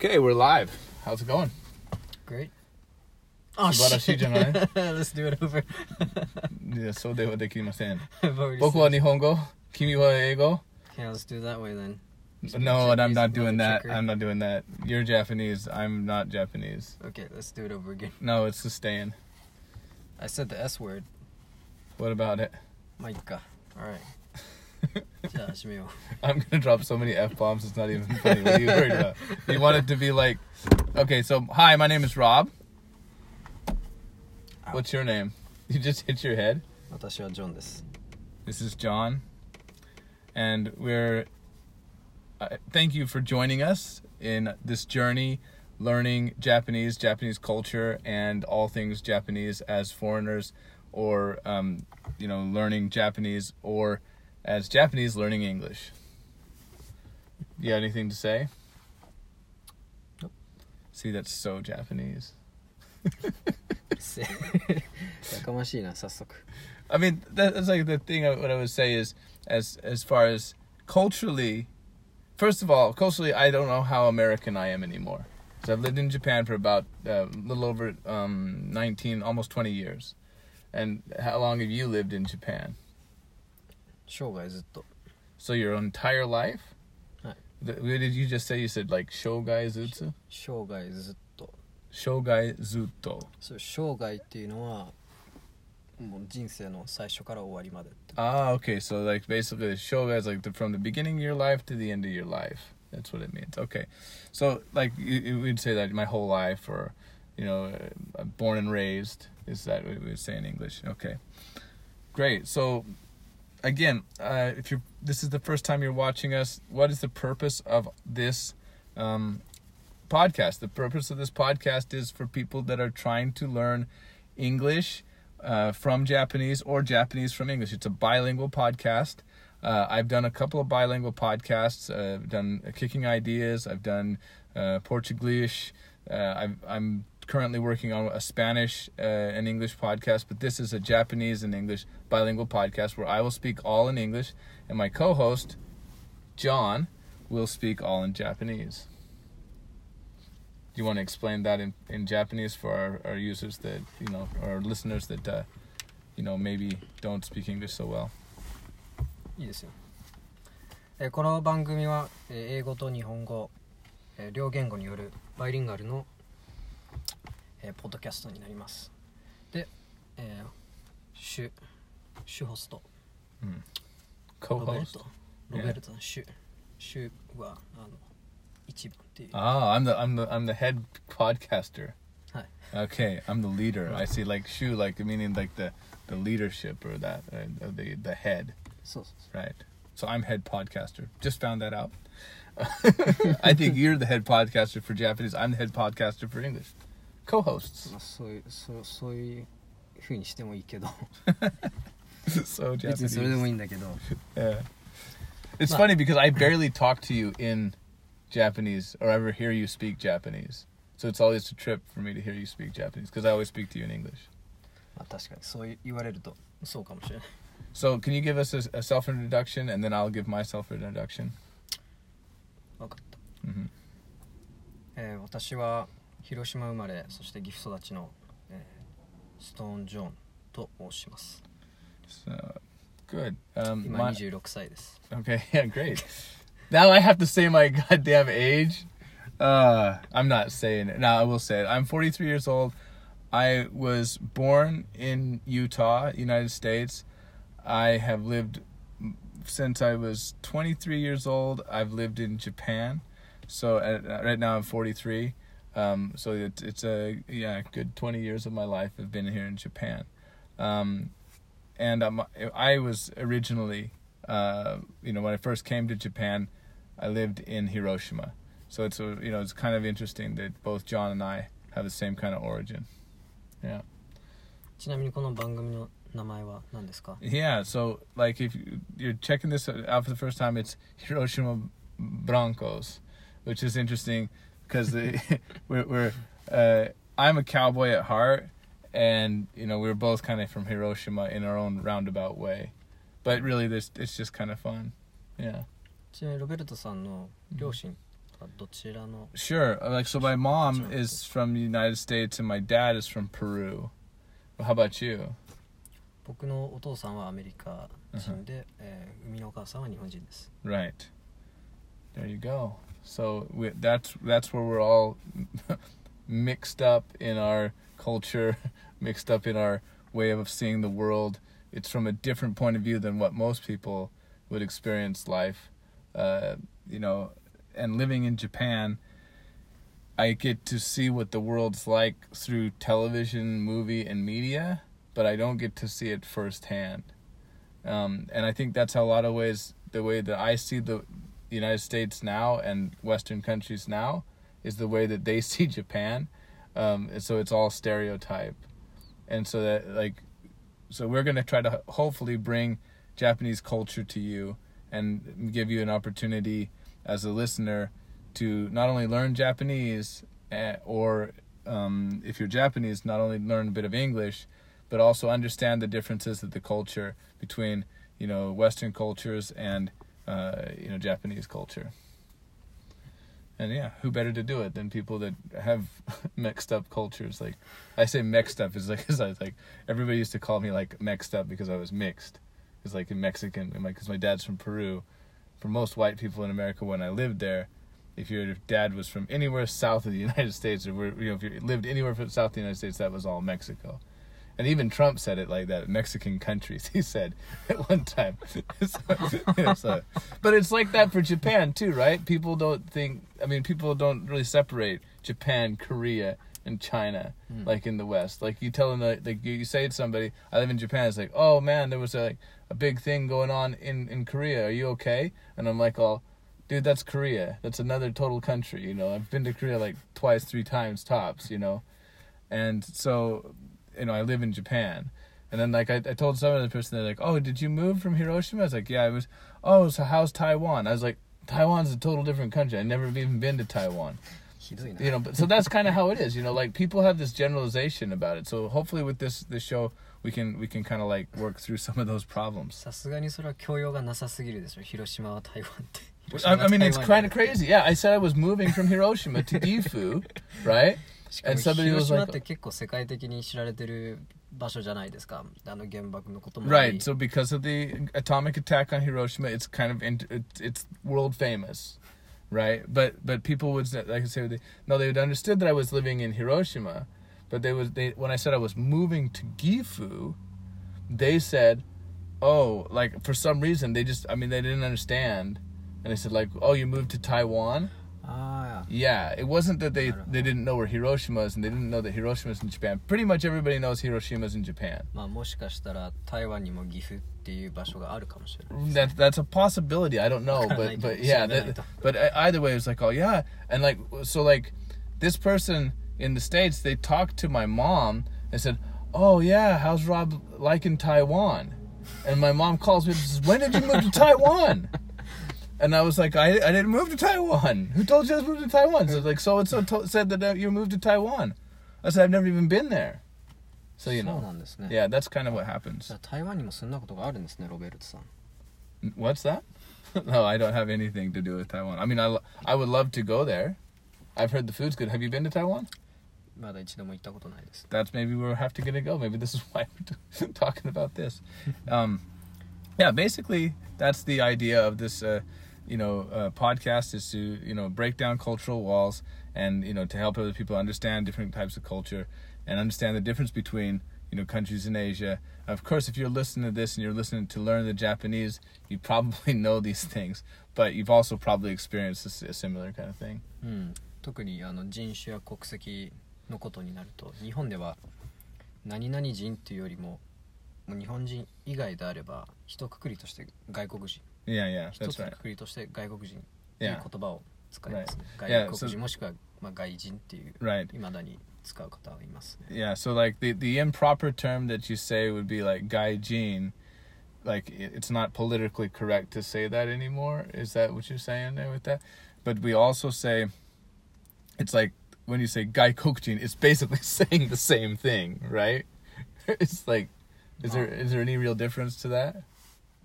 Okay, we're live. How's it going? Great. 素晴らしいじゃない Let's do it over. いや、そうではできません。 I've already 僕は日本語、君は英語 said- Yeah, let's do it that way then. No, I'm not doing that. Checker. I'm not doing that. You're Japanese. I'm not Japanese. Okay, let's do it over again. No, it's sustained. I said the S word. What about it? まあいっか。Alright. じゃあ始めよ I'm gonna drop so many f bombs. It's not even funny. What are you worried about? You want it to be like, okay. So, hi, my name is Rob. What's your name? You just hit your head. う。私はジョンです。 This is John, and we're. Uh, thank you for joining us in this journey, learning Japanese, Japanese culture, and all things Japanese as foreigners, or um, you know, learning Japanese, or as Japanese learning English. You have anything to say? Nope. See, that's so Japanese. せやかましいな、早速。 I mean, that, that's like the thing. I, what I would say is, as as far as culturally, first of all, culturally, I don't know how American I am anymore. So I've lived in Japan for about uh, a little over um, nineteen, almost twenty years. And how long have you lived in Japan? 生涯ずっと。 So your entire life? Right. The, what did you just say? You said like shogai zutsu, 生涯ずっと。 shogai zutto. そう生涯っていうのは、もう人生の最初から終わりまでって。 Ah, okay. So like basically, the shoga is like the, from the beginning of your life to the end of your life. That's what it means. Okay, so like you, you would say that my whole life, or you know, uh, born and raised. Is that what we would say in English? Okay, great. So again, uh, if you're this is the first time you're watching us, what is the purpose of this um, podcast? The purpose of this podcast is for people that are trying to learn English uh, from Japanese or Japanese from English. It's a bilingual podcast. Uh, I've done a couple of bilingual podcasts. I've done uh, Kicking Ideas. I've done uh, Portuguese. Uh, I've, I'm currently working on a Spanish uh, and English podcast, but this is a Japanese and English bilingual podcast where I will speak all in English and my co host, John, will speak all in Japanese. Do you want to explain that in, in Japanese for our, our users that, you know, our listeners that, uh, you know, maybe don't speak English so well? Yes. この番組は英語と日本語両言語によるバイリンガルのえーポッドキャストになります。で、えー、主、主ホスト、ロベル Co-host. ト、ロベルトの主、主はあの一番っていう。 Ah, I'm the I'm the I'm the head podcaster. Hi. Okay, I'm the leader. I see like shoe like meaning like the the leadership or that uh, the the head, そうそうそ right? So I'm head podcaster. Just found that out. I think you're the head podcaster for Japanese. I'm the head podcaster for English. う。 Co-hosts. まあそういうそうそういう風にしてもいいけど、 so 別にそれでも Japanese. いいんだけど、 Yeah. It's But- funny because I barely talk to you in Japanese or ever hear you speak Japanese. So it's always a trip for me to hear you speak Japanese because I always speak to you in English. まあ確かにそう言われるとそうかもしれない。 So can you give us a, a self introduction and then I'll give my self introduction? 分かった。 hmm えー私は 広島生まれそして岐阜育ちの、えーストーン・ジョンと申します So good. Um, 今 my- 26歳です okay, yeah, great. now I have to say my goddamn age. Uh, I'm not saying it. Now I will say it. I'm 43 years old. I was born in Utah, United States. I have lived since I was 23 years old. I've lived in Japan. So at, right now I'm 43. Um, so it's it's a yeah good 20 years of my life have been here in Japan. Um, and um, I was originally, uh, you know, when I first came to Japan, I lived in Hiroshima. So it's a, you know it's kind of interesting that both John and I have the same kind of origin. Yeah. ちなみにこの番組の名前は何ですか Yeah, so like if you- you're checking this out for the first time, it's Hiroshima Broncos, which is interesting because we're, we're uh, I'm a cowboy at heart, and you know we're both kind of from Hiroshima in our own roundabout way, but really this it's just kind of fun. Yeah. ちなみにロベルトさんの両親は どちらの Sure. uh, Like so, my mom Sure. is from the United States and my dad is from Peru. Well, how about you? 僕のお父さんはアメリカ人で、えー生みのお母さんは日本人です Right. There you go. So we, that's that's where we're all mixed up in our culture, mixed up in our way of seeing the world. It's from a different point of view than what most people would experience life. Uh, you know, and living in Japan, I get to see what the world's like through television, movie, and media, but I don't get to see it firsthand. Um, and I think that's a lot of ways the way that I see the United States now and Western countries now is the way that they see Japan. Um, and so it's all stereotype, and so that like, so we're gonna try to hopefully bring Japanese culture to you and give you an opportunity as a listener to not only learn Japanese eh, or um, if you're Japanese, not only learn a bit of English, but also understand the differences of the culture between you know Western cultures and uh, you know Japanese culture. And yeah, who better to do it than people that have mixed up cultures? Like I say, mixed up is like, cause I was like everybody used to call me like mixed up because I was mixed. It's like in Mexican, because my dad's from Peru. For most white people in America, when I lived there, if your dad was from anywhere south of the United States, or you know if you lived anywhere from south of the United States, that was all Mexico. And even Trump said it like that. Mexican countries, he said at one time. so, yeah, so- but it's like that for Japan too, right? People don't think. I mean, people don't really separate Japan, Korea, and China Mm. like in the West. Like you tell them, like you, you say to somebody, "I live in Japan." It's like, "Oh man, there was a like, a big thing going on in in Korea. Are you okay?" And I'm like, "Oh, dude, that's Korea. That's another total country. You know, I've been to Korea like twice, three times tops. You know, and so, you know, I live in Japan." And then like I, I told some other person, they're like, "Oh, did you move from Hiroshima?" I was like, "Yeah, I was." Oh, so how's Taiwan? I was like, "Taiwan's a total different country. I've never even been to Taiwan." ひどいな、 you know but so that's kind of how it is you know like people have this generalization about it so hopefully with this this show we can we can kind of like work through some of those problems さすがにそれは教養がなさすぎるでしょ広島は台湾って I, I mean it's 広島 kind が of 台湾 crazy yeah i said i was moving from hiroshima to gifu right しかも and somebody 広 was 島 like って結構世界的に知られてる場所じゃないですかあの原爆のこともあり right so because of the atomic attack on hiroshima it's kind of int- it's, it's world famous right but but people would say- like I say they, no they would understood that i was living in hiroshima but they was they when i said i was moving to gifu they said oh like for some reason they just i mean they didn't understand and they said like oh you moved to taiwan あ あ yeah it wasn't that they I don't know. they didn't know where hiroshima is and they didn't know that hiroshima is in japan pretty much everybody knows hiroshima is in japan まあもしかしたら台湾にも岐阜っていう場所があるかもしれない That that's a possibility. I don't know, but Like, but so yeah, then I that, don't- but e- either way, it's like oh yeah, and like so like this person in the states, they talked to my mom and said, oh yeah, how's Rob like in Taiwan? And my mom calls me and says, when did you move to Taiwan? And I was like, I, I didn't move to Taiwan. Who told you I was moving to Taiwan? So like so and so to- said that uh, you moved to Taiwan. I said I've never even been there. So you そう know, なんですね yeah, that's kind of what じ happens. ゃあ台湾にもそんなことがあるんですねロベルトさん What's that? no, I don't have anything to do with Taiwan. I mean, I, lo- I would love to go there. I've heard the food's good. Have you been to Taiwan? まだ一度も行ったことないです That's maybe we'll have to get to go. Maybe this is why we're t- talking about this. Um, yeah, basically, that's the idea of this, uh, you know, uh, podcast is to, you know, break down cultural walls and, you know, to help other people understand different types of culture and understand the difference between, you know, countries in Asia. Of course, if you're listening to this and you're listening to learn the Japanese, you probably know these things, but you've also probably experienced a, s- a similar kind of thing. うん、特にあの人種や国籍のことになると日本では何々人っていうよりももう日本人以外であれば一括りとして外国人 Yeah, yeah, 一 that's つの right. 括りとして外国人っていう Yeah. 言葉を使いますね、 Right. Yeah, 外 so- 国人もしくは、まあ、外人っていう Right. いまだに使う方はいますね Yeah, so like the the improper term that you say would be like gaijin. Like it- it's not politically correct to say that anymore. Is that what you're saying there with that? But we also say it's like when you say gaikokujin, it's basically saying the same thing, right? it's like is there is there any real difference to that?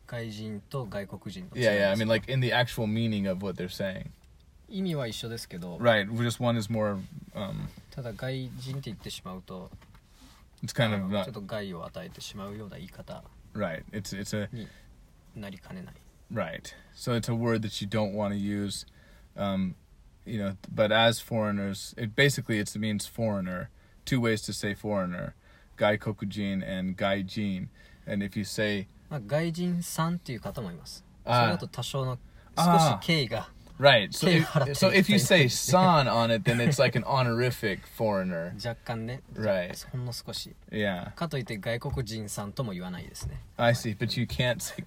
外人と外国人の違い Yeah, yeah. I です mean like in the actual meaning of what they're saying. 意味は一緒ですけど Right. Just one is more. Um, ただ外人って言ってしまうと it's kind あ of の not ちょっと害を与えてしまうような言い方 right. It's it's a になりかねない right. So it's a word that you don't want to use. Um, you know, but as foreigners, it basically it means foreigner. Two ways to say foreigner: gaikokujin and gaijin. And if you say まあ、外人さんっていう方もいますそれあーだと多少の少あーし敬意が right, so Okay, if, harate so if you say itai. san on it, then it's like an honorific foreigner. 若干ね Right. ほんの少し Yeah, かといって外国人さんとも言わないですね、 I see. But you can't say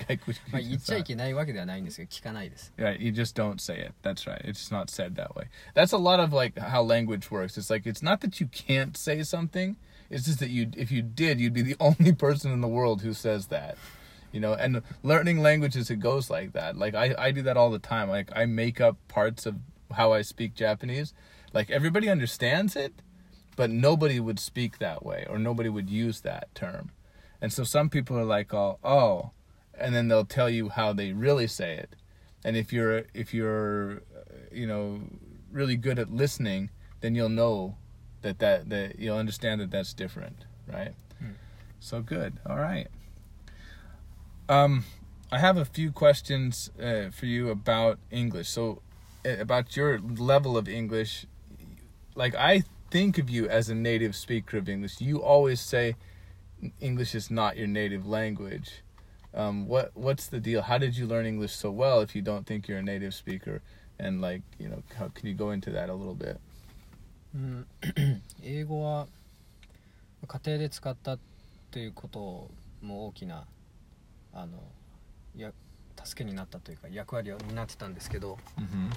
まあ、言っちゃい gaikokujin. けないわけではないんですけど聞かないです Right, you just don't say it. That's right. It's not said that way. That's a lot of like how language works. It's like it's not that you can't say something. It's just that you if you did, you'd be the only person in the world who says that. You know, and learning languages it goes like that. Like I I do that all the time. Like I make up parts of how I speak Japanese. Like everybody understands it, but nobody would speak that way or nobody would use that term. And so some people are like, "Oh, oh," and then they'll tell you how they really say it. And if you're if you're you know really good at listening, then you'll know that that that you'll understand that that's different, right? Hmm. So good. All right. Um, I have a few questions uh, for you about English. So, uh, about your level of English, like I think of you as a native speaker of English. You always say English is not your native language. Um, what what's the deal? How did you learn English so well if you don't think you're a native speaker? And like you know, how can you go into that a little bit? うん英語は家庭で使ったということも大きな あのや助けになったというか役割を担ってたんですけど Mm-hmm.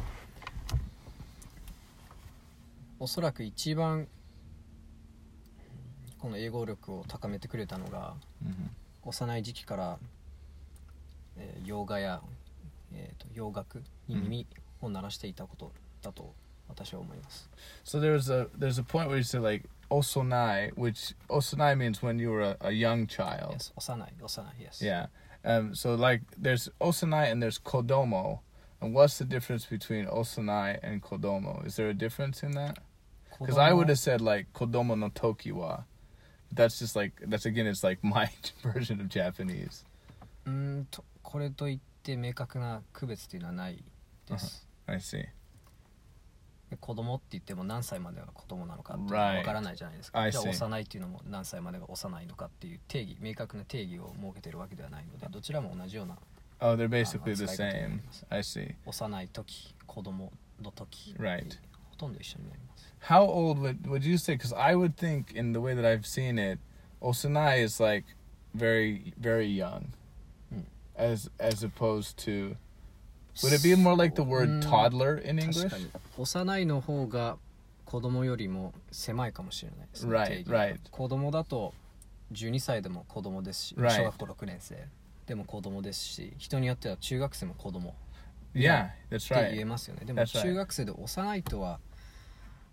おそらく一番この英語力を高めてくれたのが Mm-hmm. 幼い時期から、えー洋画や、えーと洋楽に耳を鳴らしていたことだと私は思います、So there's a there's a point where you say like osonai, which osonai means when you were a, a young child. Yes 幼い幼い yes Yeah. Um. So like there's osonai and there's kodomo. And what's the difference between osonai and kodomo? Is there a difference in that? 子 Because 供 I would have said like kodomo no toki wa. That's just like that's again it's like my version of Japanese. うーんとこれといって明確な区別というのはないです、 I see. で子供って言っても何歳までが子供なのかっていうの Right. は分からないじゃないですか、I じゃあ.幼いっていうのも何歳までが幼いのかっていう定義明確な定義を設けてるわけではないのでどちらも同じような Oh, they're basically the same. I see. 幼い時子供の時 Right. ほとんど一緒になります How old would would you say? Because I would think, in the way that I've seen it, Osanai is like very very young, Hmm. as as opposed to. Would it be more like the word うん toddler in 確 English? かに幼いの方が子供よりも狭いかもしれないですね Right, 定義が right. 子供だと12歳でも子供ですし Right. 小学校6年生でも子供ですし人によっては中学生も子供 Yeah, that's って言え right. ますよねでも That's right. 中学生で幼いとは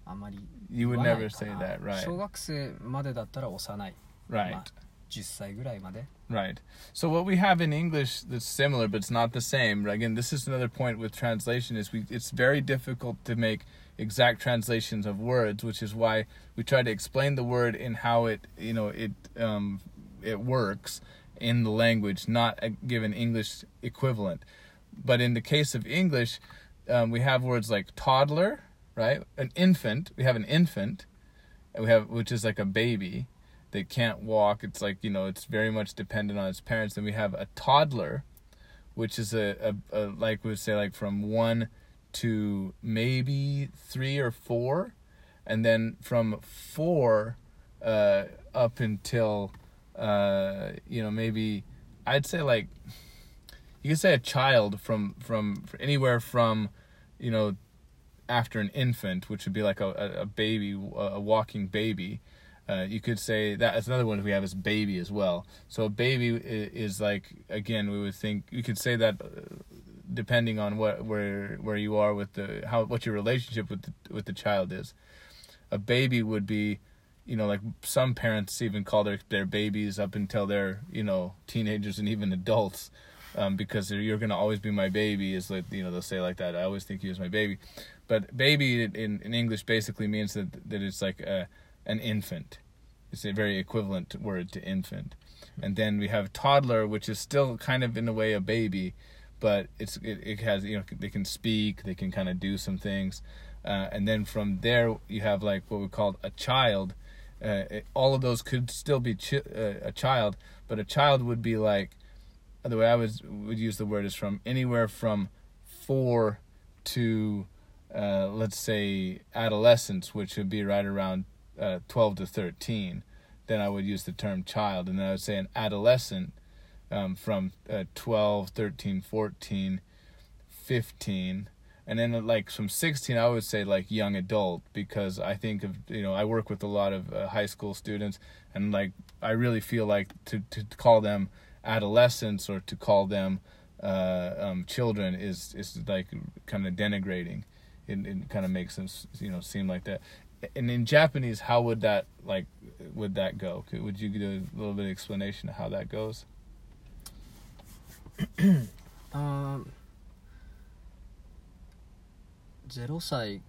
あまり You 言 would わない never か say な that, right? 小学生までだったら幼い Right, まあ10歳ぐらいまで right. So what we have in English that's similar, but it's not the same. Again, this is another point with translation: is we it's very difficult to make exact translations of words, which is why we try to explain the word in how it you know it um, it works in the language, not a given English equivalent. But in the case of English, um, we have words like toddler, right? An infant. We have an infant, we have which is like a baby that can't walk. It's like you know, it's very much dependent on its parents. Then we have a toddler, which is a, a, a like we would say like from one to maybe three or four, and then from four uh, up until uh, you know maybe I'd say like you could say a child from from anywhere from you know after an infant, which would be like a, a baby, a walking baby. Uh, you could say that that's another one we have is baby as well. So a baby is, like again we would think you could say that uh, depending on what where where you are with the how what your relationship with the, with the child is. A baby would be, you know, like some parents even call their their babies up until they're you know teenagers and even adults, um, because you're gonna always be my baby is like you know they'll say like that. I always think you as my baby, but baby in in English basically means that that it's like a an infant. It's a very equivalent word to infant. And then we have toddler, which is still kind of in a way a baby, but it's it, it has you know they can speak, they can kind of do some things, uh, and then from there you have like what we call a child. Uh, it, all of those could still be chi- uh, a child, but a child would be like the way I was would use the word is from anywhere from four to uh, let's say adolescence, which would be right around uh, 12 to 13. Then I would use the term child, and then I would say an adolescent um, from uh, 12, 13, 14, 15. And then like from 16, I would say like young adult because I think of, you know, I work with a lot of uh, high school students and like I really feel like to, to call them adolescents or to call them uh, um, children is, is like kind of denigrating. It, it kind of makes them, you know, seem like that and in Japanese, how would that like would that go? Could, would you give a little bit of explanation of how that goes? um, zero sai,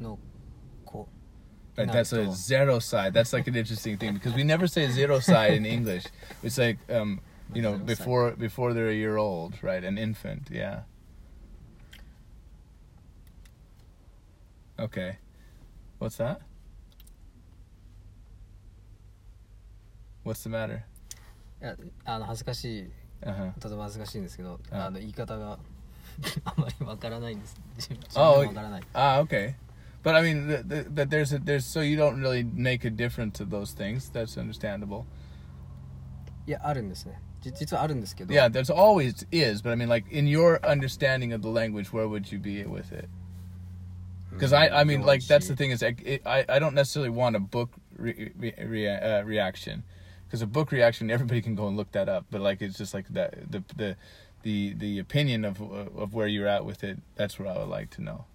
0歳の子 like that's a zero sai. That's like an interesting thing because we never say zero sai in English. It's like um, you know before before they're a year old, right? An infant, yeah. Okay. What's that? What's the matter? いやあの恥ずかしい Uh-huh. とても恥ずかしいんですけど、うんあの言い方があまりわからないんです自分自 Oh, 分でもわからない Ah, okay. But I mean, th- th- that there's a there's so you don't really make a difference of those things. That's understandable. いやあるんですねじ実はあるんですけど Yeah, there's always is, but I mean, like in your understanding of the language, where would you be with it? Because I, I mean, like that's the thing is, like, it, I, I don't necessarily want a book re, re, re, uh, reaction, because a book reaction everybody can go and look that up, but like it's just like that the the the the opinion of of where you're at with it. That's what I would like to know.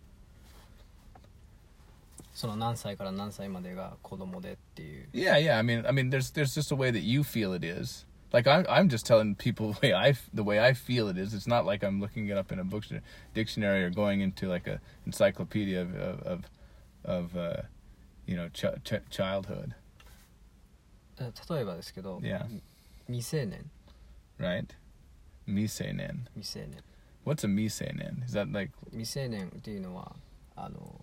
その何歳から何歳までが子供でっていう Yeah, yeah. I mean, I mean, there's there's just a way that you feel it is. Like I'm I'm just telling people the way I f- the way I feel it is. It's not like I'm looking it up in a book dictionary or going into like a encyclopedia of of of, of uh, you know ch- ch- childhood, え例えばですけど、 Yeah. 未成年 right? Miseinen. 未成年 What's a miseinen? Is that like 未成年っていうのはあの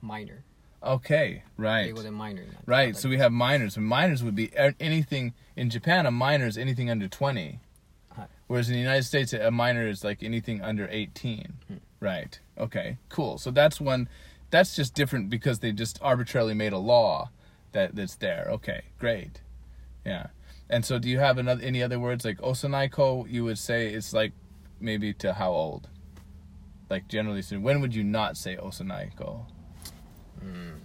マイナー Okay, right. Right, so we have minors. Minors would be anything in Japan. A minor is anything under twenty, whereas in the United States, a minor is like anything under eighteen. Hmm. Right. Okay. Cool. So that's one. That's just different because they just arbitrarily made a law that that's there. Okay. Great. Yeah. And so, do you have another any other words like osanaiko? You would say it's like maybe to how old? Like generally, so when would you not say osanaiko? うん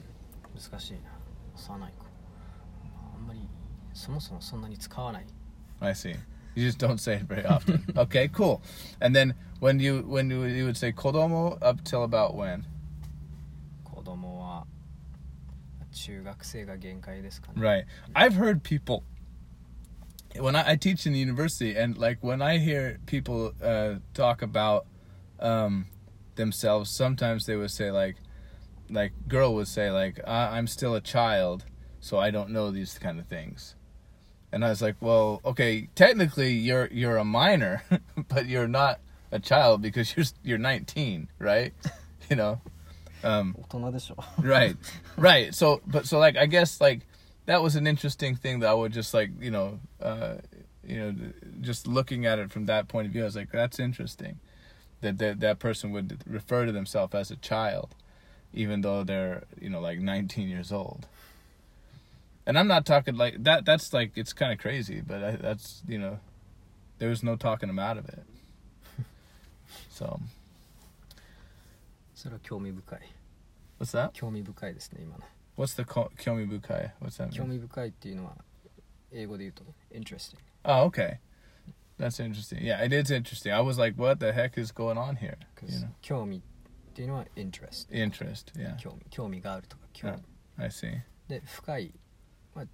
難しいな幼い子あんまりそもそもそんなに使わない I see. You just don't say it very often. okay, cool. And then when you when you you would say kodomo up till about when? 子供は中学生が限界ですかね Right. I've heard people when I, I teach in the university and like when I hear people uh, talk about um, themselves, sometimes they would say like like girl would say like i'm still a child so i don't know these kind of things. And i was like well okay technically you're you're a minor but you're not a child because you're you're 19 right? You know? Um right right. So but so like i guess like that was an interesting thing that i would just like you know uh you know just looking at it from that point of view i was like that's interesting that that, that person would refer to themselves as a child even though they're you know like 19 years old and i'm not talking like that that's like it's kind of crazy but I, that's you know there was no talking them out of it so それは興味深い what's that 興味深いですね今の what's the ko- kyomibukai what's that 興 mean? 味深いっていうのは英語で言うと interesting Oh, okay. That's interesting. Yeah, it is interesting. I was like, what the heck is going on here? because You know, 興味っ ていうのは interest interest. Yeah, 興味興味があるとか興味、 I see. で深いは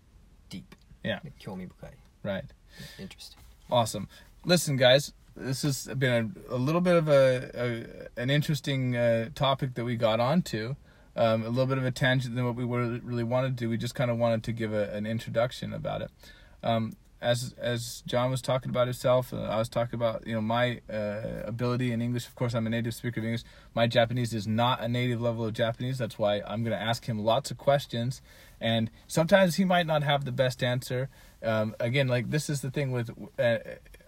deep Yeah. で興味深い Right. interesting Awesome. Listen, guys, this has been a, a little bit of a, a an interesting uh, topic that we got onto. Um, a little bit of a tangent than what we were, really wanted to do. We just kind of wanted to give a, an introduction about it. Um, as as John was talking about himself, uh, I was talking about you know my uh, ability in English. Of course, I'm a native speaker of English. My Japanese is not a native level of Japanese. That's why I'm going to ask him lots of questions, and sometimes he might not have the best answer. Um, again, like this is the thing with uh,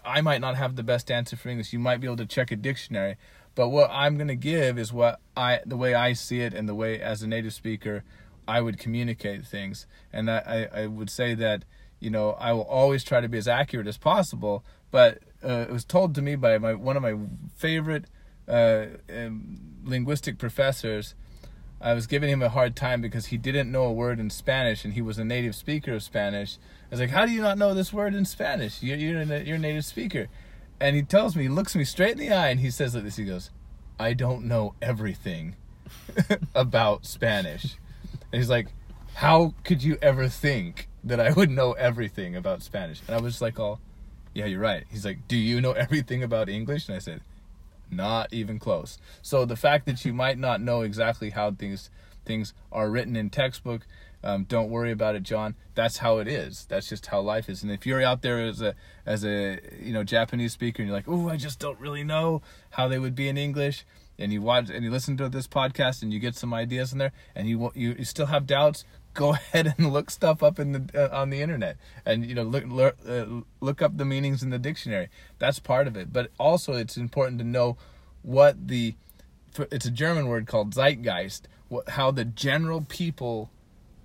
I might not have the best answer for English. You might be able to check a dictionary, but what I'm going to give is what I the way I see it and the way as a native speaker I would communicate things. And I, I would say that you know I will always try to be as accurate as possible. But uh, it was told to me by my one of my favorite uh, um, linguistic professors. I was giving him a hard time because he didn't know a word in Spanish and he was a native speaker of Spanish. I was like, "How do you not know this word in Spanish? You're you're a, you're a native speaker." And he tells me, he looks me straight in the eye, and he says like this. He goes, "I don't know everything about Spanish." And he's like, "How could you ever think that I would know everything about Spanish?" And I was like, "All, yeah, you're right." He's like, "Do you know everything about English?" And I said, "Not even close." So the fact that you might not know exactly how things things are written in textbook um, don't worry about it, John. That's how it is. That's just how life is. And if you're out there as a as a you know Japanese speaker and you're like, oh, I just don't really know how they would be in English, and you watch and you listen to this podcast and you get some ideas in there, and you you, you still have doubts, go ahead and look stuff up in the uh, on the internet, and you know look look, uh, look up the meanings in the dictionary. That's part of it. But also, it's important to know what the it's a German word called Zeitgeist. What, how the general people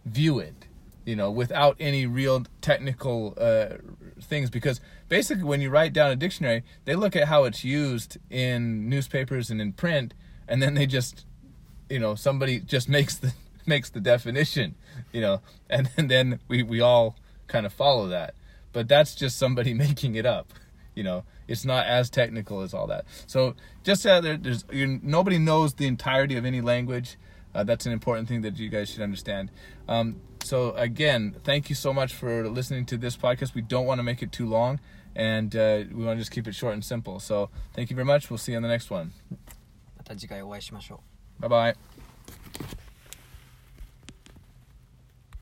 view it you know without any real technical uh, things because basically when you write down a dictionary they look at how it's used in newspapers and in print and then they just you know somebody just makes the makes the definition you know and, and then we we all kind of follow that but that's just somebody making it up you know it's not as technical as all that so just uh, there, there's nobody knows the entirety of any language uh, that's an important thing that you guys should understand. Um, so again, thank you so much for listening to this podcast. We don't want to make it too long, and uh, we want to just keep it short and simple. So thank you very much. We'll see you on the next one. また次回お会いしましょう Bye bye.